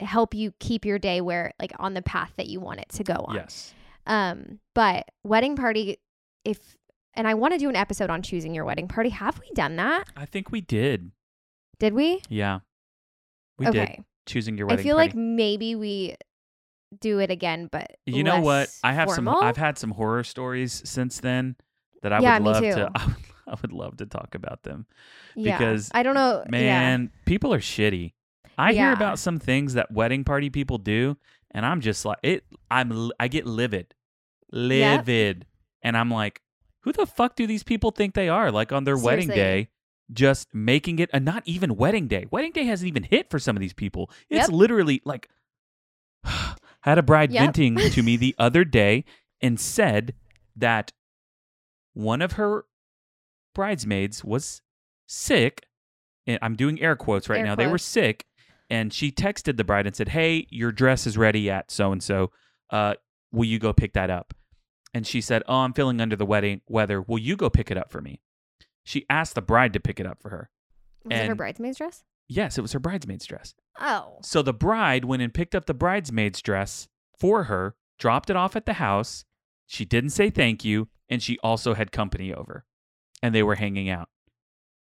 help you keep your day where like on the path that you want it to go on. yes Um, but wedding party, if and I want to do an episode on choosing your wedding party. Have we done that? i think we did Did we? yeah we okay. did choosing your wedding. I feel party. like maybe we do it again, but You know what? I have formal? some. I've had some horror stories since then that I Yeah, would love to. [LAUGHS] I would, I would love to talk about them. yeah. because, I don't know. Man, people are shitty. I hear about some things that wedding party people do, and I'm just like it. I'm. I get livid, livid, and I'm like, who the fuck do these people think they are? Like on their wedding day. Just making it, a not even wedding day. Wedding day hasn't even hit for some of these people. It's Yep. literally like [SIGHS] had a bride Yep. venting to me the [LAUGHS] other day and said that one of her bridesmaids was sick. And I'm doing air quotes right Air now. They were sick, and she texted the bride and said, "Hey, your dress is ready at so and so. Uh, will you go pick that up?" And she said, "Oh, I'm feeling under the wedding weather. Will you go pick it up for me?" She asked the bride to pick it up for her. Was it her bridesmaid's dress? Yes, it was her bridesmaid's dress. Oh. So the bride went and picked up the bridesmaid's dress for her, dropped it off at the house. She didn't say thank you, and she also had company over, and they were hanging out.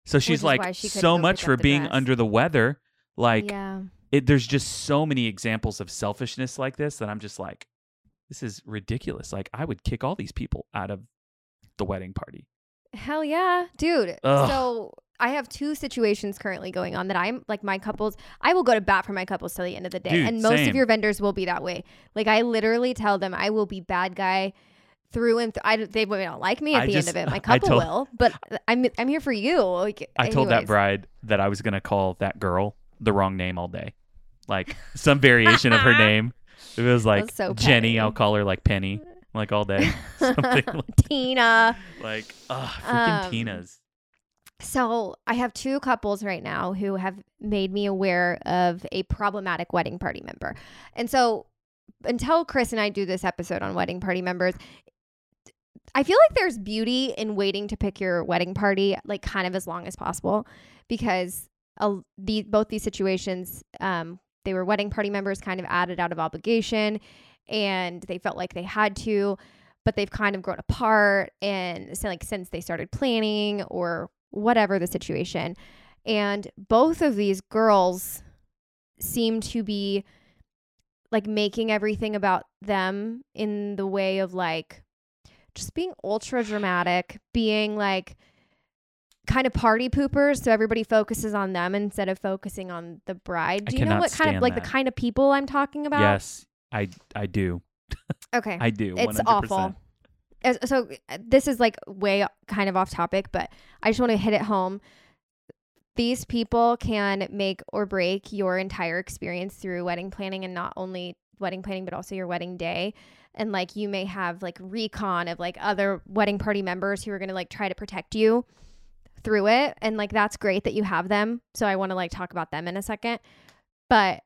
So she's like, she so much for being dress." under the weather. Like, yeah. it, there's just so many examples of selfishness like this that I'm just like, this is ridiculous. Like, I would kick all these people out of the wedding party. Hell yeah, dude. Ugh. So I have two situations currently going on that I'm like my couples. I will go to bat for my couples till the end of the day, Dude, and most same. of your vendors will be that way. Like I literally tell them I will be bad guy through and through. I they don't like me at I the just- end of it. My [LAUGHS] couple told- will, but I'm I'm here for you. Like I told that bride that I was going to call that girl the wrong name all day. Like some variation of her [LAUGHS] name. It was like so Jenny. I'll call her like Penny, like all day. [LAUGHS] [LAUGHS] Something like, Tina. like ugh, freaking Um, Tina's. So I have two couples right now who have made me aware of a problematic wedding party member. And so until Chris and I do this episode on wedding party members, I feel like there's beauty in waiting to pick your wedding party like kind of as long as possible because uh, the both these situations um, they were wedding party members kind of added out of obligation and they felt like they had to but they've kind of grown apart and so like since they started planning or whatever the situation and both of these girls seem to be like making everything about them in the way of like just being ultra dramatic, being like kind of party poopers so everybody focuses on them instead of focusing on the bride. I Do you know what kind of like that. the kind of people I'm talking about? Yes, I I do. Okay. I do. it's 100%. awful. So uh, this is like way kind of off topic, but I just want to hit it home. These people can make or break your entire experience through wedding planning and not only wedding planning but also your wedding day. And like you may have like recon of like other wedding party members who are going to like try to protect you through it and like that's great that you have them. So I want to like talk about them in a second. But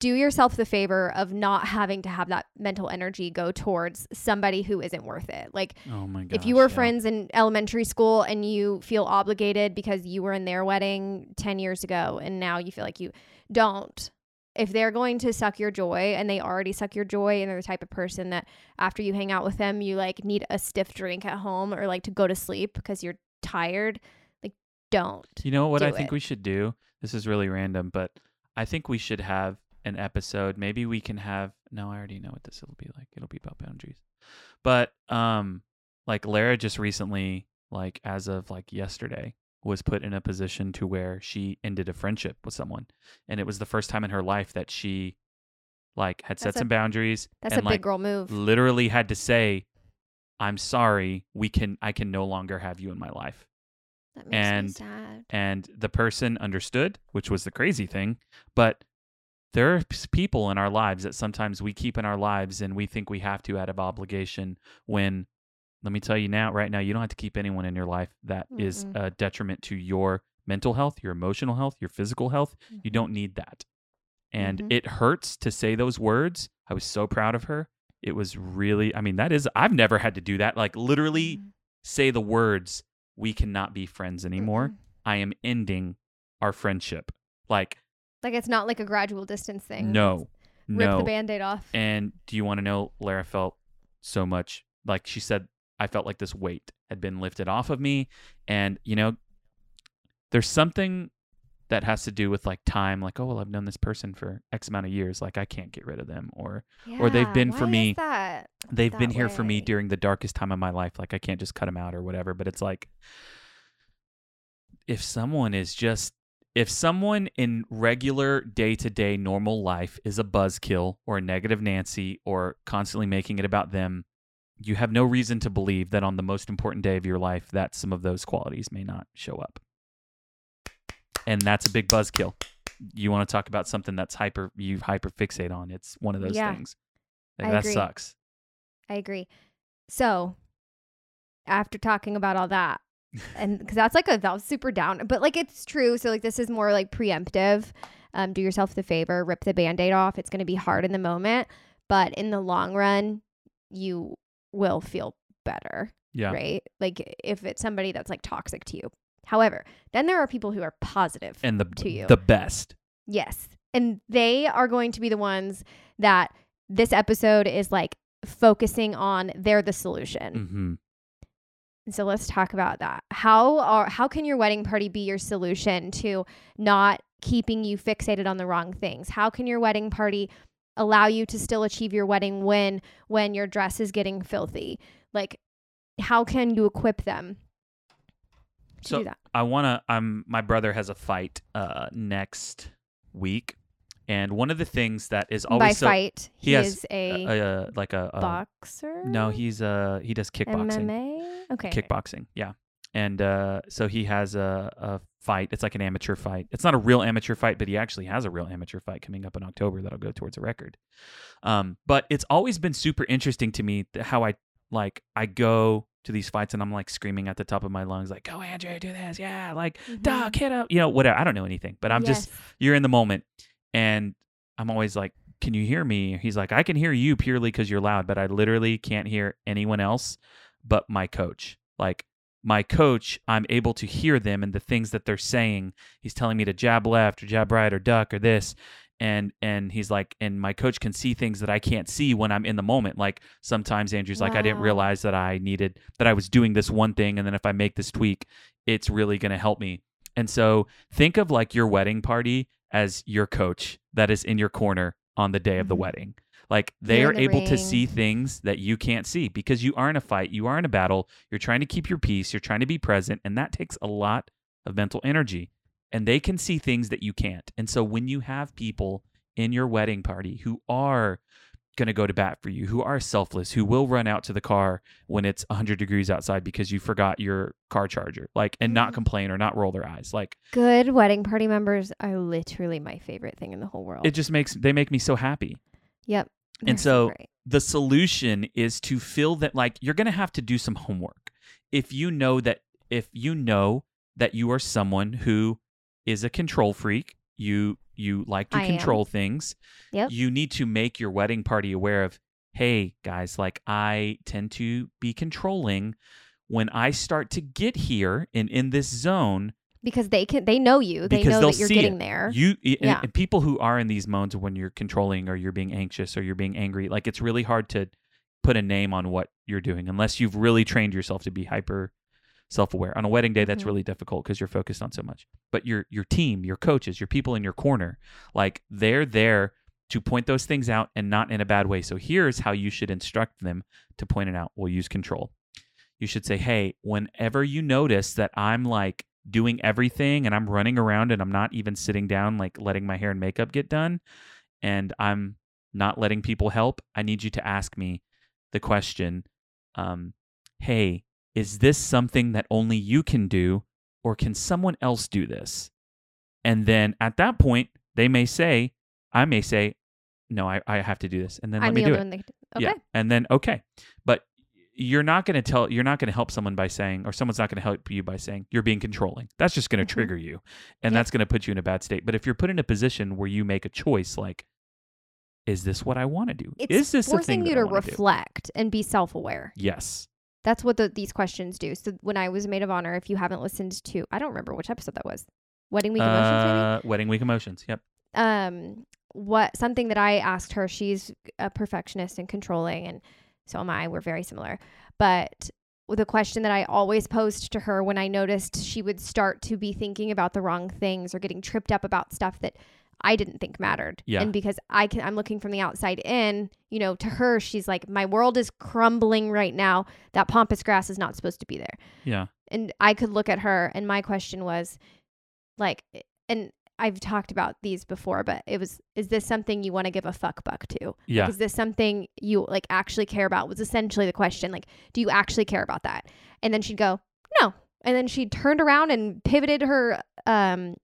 do yourself the favor of not having to have that mental energy go towards somebody who isn't worth it. Like Oh my god. if you were friends in elementary school and you feel obligated because you were in their wedding 10 years ago and now you feel like you don't if they're going to suck your joy and they already suck your joy and they're the type of person that after you hang out with them you like need a stiff drink at home or like to go to sleep because you're tired like don't You know what I think it. we should do? This is really random, but I think we should have an episode. Maybe we can have no, I already know what this will be like. It'll be about boundaries. But um like Lara just recently, like as of like yesterday, was put in a position to where she ended a friendship with someone. And it was the first time in her life that she like had set That's a- some boundaries that's and a like big girl move literally had to say, I'm sorry, we can I can no longer have you in my life. that makes and- me sad and the person understood, which was the crazy thing. But there are people in our lives that sometimes we keep in our lives and we think we have to out of obligation when let me tell you now right now you don't have to keep anyone in your life that is Mm-mm. a detriment to your mental health your emotional health your physical health you don't need that and Mhm. it hurts to say those words i was so proud of her it was really i mean that is i've never had to do that like literally Mhm. say the words we cannot be friends anymore. I am ending our friendship. Like, like it's not like a gradual distance thing no, rip no. the band-aid off and do you want to know? Lara felt so much like she said, I felt like this weight had been lifted off of me. And, you know, there's something that has to do with like time, like, oh, well, I've known this person for X amount of years. Like, I can't get rid of them. Or or they've Yeah, been for me- that? they've been that here for me during the darkest time of my life. Like I can't just cut them out or whatever. But it's like if someone is just if someone in regular day to day normal life is a buzzkill or a negative Nancy or constantly making it about them, you have no reason to believe that on the most important day of your life that some of those qualities may not show up. And that's a big buzzkill. You want to talk about something that's hyper you hyper fixate on. It's one of those Yeah. things. Like, I that agree. sucks. I agree. So, after talking about all that, and because that's like a that was super down, but like it's true. So like this is more like preemptive. Um, do yourself the favor, rip the band-aid off. It's going to be hard in the moment, but in the long run, you will feel better, Yeah. right? Like if it's somebody that's like toxic to you. However, then there are people who are. And the To you. the best. Yes. And they are going to be the ones that this episode is like focusing on they're the solution. hmm And so let's talk about that. How are how can your wedding party be your solution to not keeping you fixated on the wrong things? How can your wedding party allow you to still achieve your wedding win when your dress is getting filthy? Like how can you equip them to So do that? I want to. I'm. My brother has a fight uh next week, and one of the things that is By always so fight, he he, has, is a uh, like a, a boxer. no, he's uh he does kickboxing. MMA. Okay. Kickboxing, yeah. And uh, so he has a, a fight. It's like an amateur fight. It's not a real amateur fight, but he actually has a real amateur fight coming up in October that'll go towards a record. Um, but it's always been super interesting to me how I like I go to these fights and I'm like screaming at the top of my lungs, like, "Go, Andrew, do this, yeah!" Like, Mhm. duck, hit up, you know, whatever. I don't know anything, but I'm just you're in the moment, and I'm always like, "Can you hear me?" He's like, "I can hear you purely because you're loud, but I literally can't hear anyone else but my coach." Like my coach, I'm able to hear them and the things that they're saying. He's telling me to jab left or jab right or duck or this. And and he's like, and my coach can see things that I can't see when I'm in the moment. Like sometimes Andrew's like, I didn't realize that I needed that I was doing this one thing, and then if I make this tweak, it's really gonna help me. And so think of like your wedding party as your coach that is in your corner on the day of the Mhm. wedding. Like they You're are the able to see things that you can't see because you are in a fight, you are in a battle, you're trying to keep your peace, you're trying to be present, and that takes a lot of mental energy. And they can see things that you can't. And so when you have people in your wedding party who are going to go to bat for you, who are selfless, who will run out to the car when it's 100 degrees outside because you forgot your car charger, like, and not Mhm. complain or not roll their eyes. Like, Good wedding party members are literally my favorite thing in the whole world. it just makes, they make me so happy. yep. And They're so- the solution is to feel that like you're going to have to do some homework. If you know that if you know that you are someone who is a control freak, you you like to I am. control things. Yep. You need to make your wedding party aware of, "Hey guys, like I tend to be controlling when I start to get here and in this zone, because they can they know you. They know that you're see getting it. there. You and- Yeah. and people who are in these modes when you're controlling or you're being anxious or you're being angry, like it's really hard to put a name on what you're doing unless you've really trained yourself to be hyper self-aware. On a wedding day that's Mhm. really difficult because you're focused on so much. But your your team, your coaches, your people in your corner, like they're there to point those things out and not in a bad way. So here's how you should instruct them to point it out. We'll use control. You should say, "Hey, whenever you notice that I'm like doing everything and I'm running around and I'm not even sitting down, like letting my hair and makeup get done, and I'm not letting people help, I need you to ask me the question um, Hey, is this something that only you can do, or can someone else do this? And then at that point, they may say, I may say, No, I, I have to do this. And then I'm let me the do it. that okay. Yeah. And then okay. But you're not going to tell you're not going to help someone by saying or someone's not going to help you by saying you're being controlling. That's just going to Mhm. trigger you and Yep. that's going to put you in a bad state. But if you're put in a position where you make a choice like is this what I want to do? It's is this the thing forcing you to wanna do? reflect and be self-aware. Yes. That's what the, these questions do. So when I was maid of honor, if you haven't listened to, I don't remember which episode that was. Wedding week emotions, maybe. Uh, wedding week emotions. Yep. um what something that I asked her, she's a perfectionist and controlling and so am I. We're very similar. But the question that I always posed to her when I noticed she would start to be thinking about the wrong things or getting tripped up about stuff that I didn't think mattered. Yeah. And because I can I'm looking from the outside in, you know, to her she's like my world is crumbling right now. That pampas grass is not supposed to be there Yeah. and I could look at her and my question was like and I've talked about these before but it was is this something you want to give a fuck buck to? Yeah. Like, is this something you like actually care about? Was essentially the question like do you actually care about that? And then she'd go, "No." And then she turned around and pivoted her um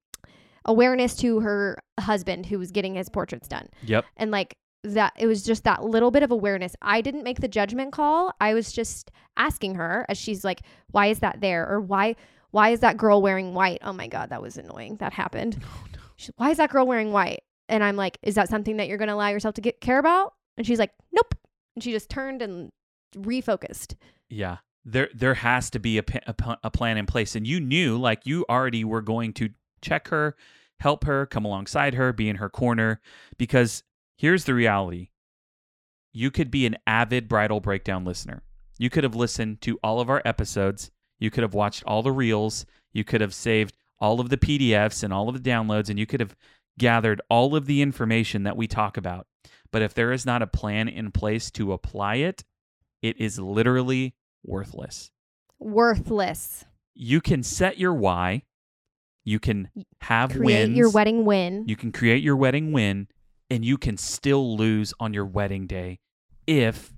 awareness to her husband who was getting his portraits done. Yep. and like that it was just that little bit of awareness. I didn't make the judgment call. I was just asking her as she's like why is that there? or why why is that girl wearing white? Oh my god that was annoying. That happened. [LAUGHS] Oh, she's, why is that girl wearing white? And i'm like is that something that you're going to allow yourself to get care about? And she's like nope. And she just turned and refocused. Yeah. There there has to be a, a, a plan in place. And you knew like you already were going to check her, help her, come alongside her, be in her corner because here's the reality. You could be an avid bridal breakdown listener. You could have listened to all of our episodes. You could have watched all the reels. You could have saved all of the PDFs and all of the downloads, and you could have gathered all of the information that we talk about. But if there is not a plan in place to apply it, it is literally worthless. worthless You can set your why. You can have create wins. your wedding win You can create your wedding win, and you can still lose on your wedding day if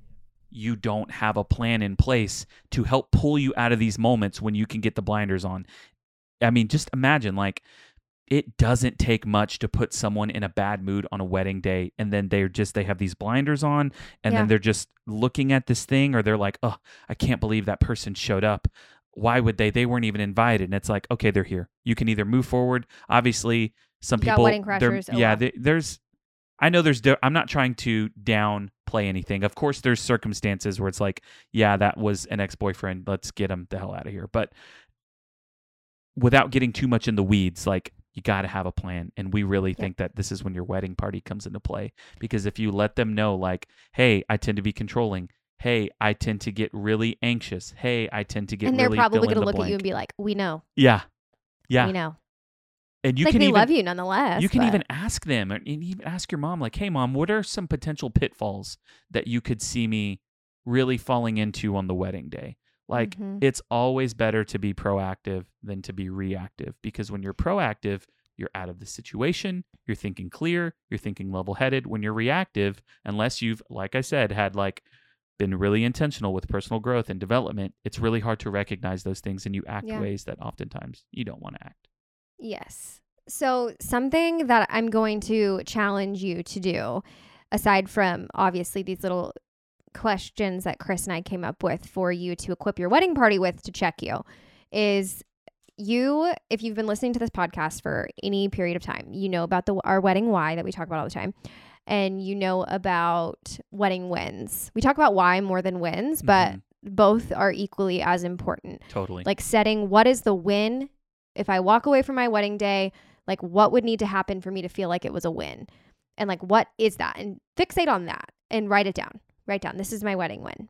you don't have a plan in place to help pull you out of these moments when you can get the blinders on. I mean, just imagine like it doesn't take much to put someone in a bad mood on a wedding day and then they're just they have these blinders on and Yeah. then they're just looking at this thing or they're like, "Oh, I can't believe that person showed up." Why would they? They weren't even invited. And it's like, okay, they're here. You can either move forward. Obviously, some You got people, wedding crashers, oh yeah, well. they- there's. I know there's. I'm not trying to downplay anything. Of course, there's circumstances where it's like, yeah, that was an ex-boyfriend. Let's get him the hell out of here. But without getting too much in the weeds, like you got to have a plan. And we really Yeah. think that this is when your wedding party comes into play because if you let them know, like, hey, I tend to be controlling. Hey, I tend to get really anxious. Hey, I tend to get and they're really probably going to look at you and be like we know yeah, yeah. we know and you like can they even love you nonetheless. you can but- even ask them and even ask your mom like hey mom what are some potential pitfalls that you could see me really falling into on the wedding day like Mhm. it's always better to be proactive than to be reactive because when you're proactive you're out of the situation you're thinking clear you're thinking level headed when you're reactive unless you've like i said had like been really intentional with personal growth and development it's really hard to recognize those things and you act Yeah. ways that oftentimes you don't want to act Yes. So, something that I'm going to challenge you to do, aside from obviously these little questions that Chris and I came up with for you to equip your wedding party with to check you, is you, if you've been listening to this podcast for any period of time, you know about the our wedding why that we talk about all the time. And you know about wedding wins. We talk about why more than wins, but Mhm. both are equally as important totally like setting what is the win if i walk away from my wedding day like what would need to happen for me to feel like it was a win and like what is that and fixate on that and write it down write down this is my wedding win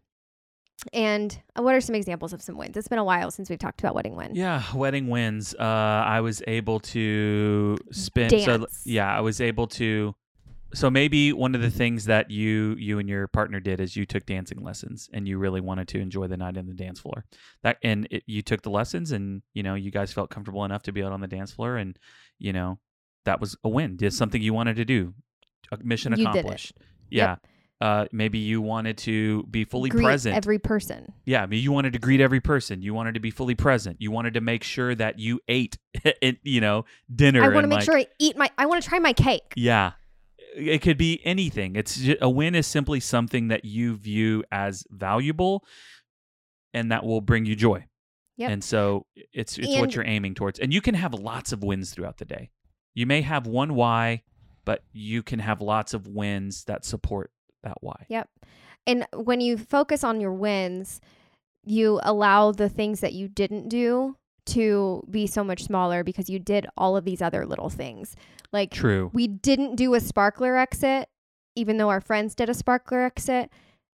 and uh, what are some examples of some wins it's been a while since we've talked about wedding wins. Yeah, wedding wins. Uh, I was able to spend. So yeah, I was able to. So maybe one of the things that you you and your partner did is you took dancing lessons and you really wanted to enjoy the night on the dance floor. That and it, you took the lessons and you know you guys felt comfortable enough to be out on the dance floor and you know that was a win. Did something you wanted to do. A mission You accomplished. Yeah. Uh, maybe you wanted to be fully Greet present. every person Yeah, I mean, you wanted to greet every person. You wanted to be fully present. You wanted to make sure that you ate, it, [LAUGHS] you know, dinner. i want to make like- sure i eat my i want to try my cake Yeah, it could be anything. It's ju- a win is simply something that you view as valuable, and that will bring you joy. Yep. And so it's it's what you're aiming towards, and you can have lots of wins throughout the day. You may have one why, but you can have lots of wins that support that why. Yep. And when you focus on your wins, you allow the things that you didn't do to be so much smaller because you did all of these other little things. Like True. we didn't do a sparkler exit, even though our friends did a sparkler exit.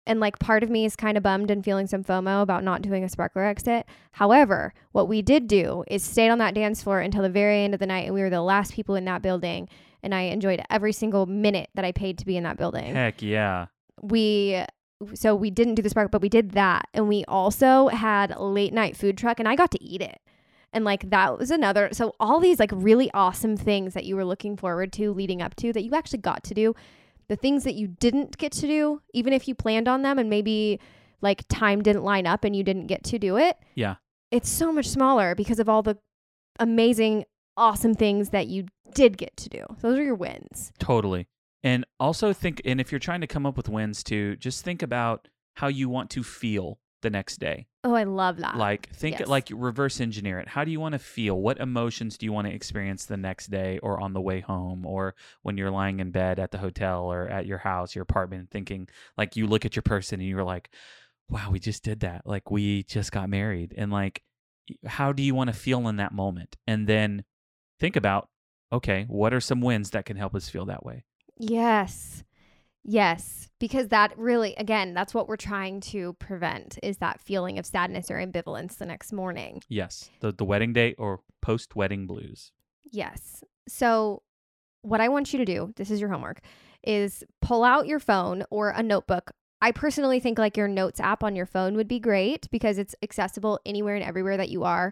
And like part of me is kind of bummed and feeling some FOMO about not doing a sparkler exit. However, what we did do is stayed on that dance floor until the very end of the night, and we were the last people in that building. And I enjoyed every single minute that I paid to be in that building Heck yeah. we so we didn't do the spark but we did that and we also had late night food truck and i got to eat it and like that was another so all these like really awesome things that you were looking forward to leading up to that you actually got to do the things that you didn't get to do even if you planned on them and maybe like time didn't line up and you didn't get to do it Yeah. it's so much smaller because of all the amazing awesome things that you did get to do those are your wins Totally. And also think, and if you're trying to come up with wins too, just think about how you want to feel the next day. oh i love that Like, think yes. like reverse engineer it. How do you want to feel? What emotions do you want to experience the next day or on the way home or when you're lying in bed at the hotel or at your house, your apartment, thinking like you look at your person and you're like, wow, we just did that. Like, we just got married. And like, how do you want to feel in that moment? And then think about, okay, what are some wins that can help us feel that way? Yes. Yes, because that really again, that's what we're trying to prevent is that feeling of sadness or ambivalence the next morning. Yes, the the wedding day or post wedding blues. Yes. So what I want you to do, this is your homework, is pull out your phone or a notebook. I personally think like your notes app on your phone would be great because it's accessible anywhere and everywhere that you are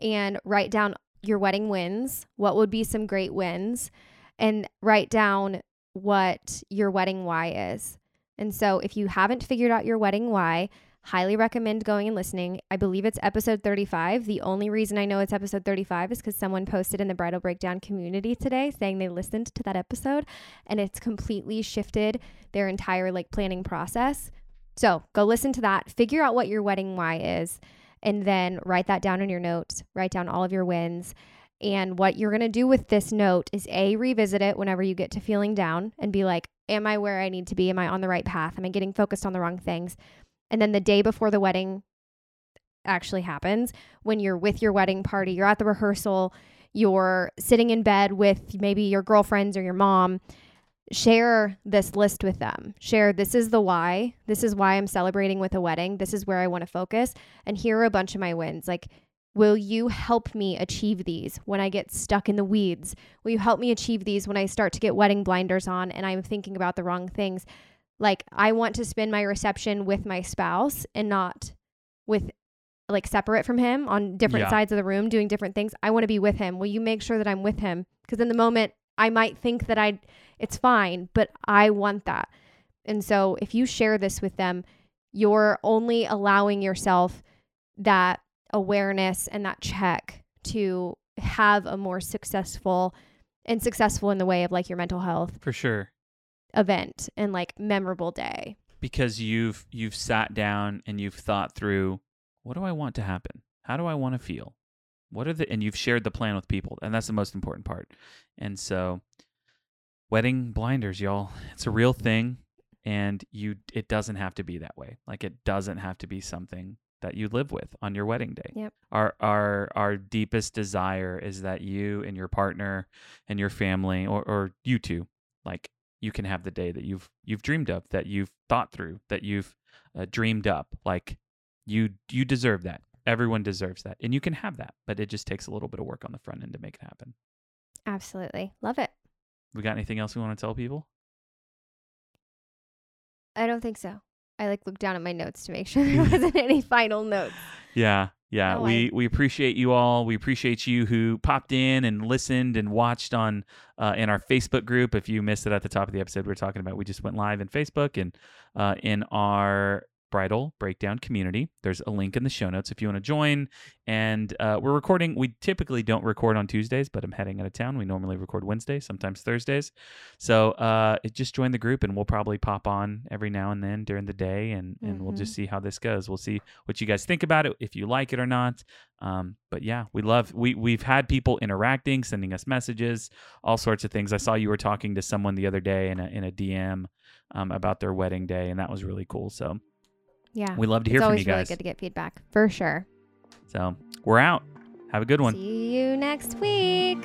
and write down your wedding wins, what would be some great wins and write down what your wedding why is. And so if you haven't figured out your wedding why, highly recommend going and listening. I believe it's episode 35. The only reason I know it's episode 35 is because someone posted in the Bridal Breakdown community today saying they listened to that episode and it's completely shifted their entire like planning process. So go listen to that, figure out what your wedding why is, and then write that down in your notes, write down all of your wins. And what you're going to do with this note is A, revisit it whenever you get to feeling down and be like, Am I where I need to be? Am I on the right path? Am I getting focused on the wrong things? And then the day before the wedding actually happens, when you're with your wedding party, you're at the rehearsal, you're sitting in bed with maybe your girlfriends or your mom, share this list with them. Share this is the why. This is why I'm celebrating with a wedding. This is where I want to focus. And here are a bunch of my wins. Like, Will you help me achieve these when I get stuck in the weeds? Will you help me achieve these when I start to get wedding blinders on and I'm thinking about the wrong things? Like, I want to spend my reception with my spouse and not with like separate from him on different Yeah. sides of the room doing different things. I want to be with him. Will you make sure that I'm with him? Because in the moment, I might think that I, it's fine, but I want that. And so if you share this with them, you're only allowing yourself that awareness and that check to have a more successful and successful in the way of like your mental health For sure. event and like memorable day. because you've you've sat down and you've thought through what do I want to happen? How do I want to feel? What are the and you've shared the plan with people and that's the most important part. And so wedding blinders, y'all, it's a real thing and you it doesn't have to be that way. Like it doesn't have to be something that you live with on your wedding day. Yep. Our our our deepest desire is that you and your partner and your family or or you two like you can have the day that you've you've dreamed of that you've thought through that you've uh, dreamed up like you you deserve that everyone deserves that and you can have that but it just takes a little bit of work on the front end to make it happen Absolutely. Love it. we got anything else we want to tell people I don't think so. I like looked down at my notes to make sure there [LAUGHS] wasn't any final notes. yeah yeah. No, we I- we appreciate you all. We appreciate you who popped in and listened and watched on uh, in our facebook group. If you missed it at the top of the episode we are talking about we just went live in facebook and uh, in our bridal breakdown community. There's a link in the show notes if you want to join. And uh, we're recording we typically don't record on tuesdays but i'm heading out of town. We normally record wednesdays sometimes thursdays. So uh, just join the group and we'll probably pop on every now and then during the day and, and we'll just see how this goes. We'll see what you guys think about it if you like it or not. Um, but yeah we love we we've had people interacting sending us messages all sorts of things. I saw you were talking to someone the other day in a, in a dm um, about their wedding day and that was really cool. So Yeah. we love to hear it's from always you really guys good to get feedback for sure. so we're out have a good one See you next week.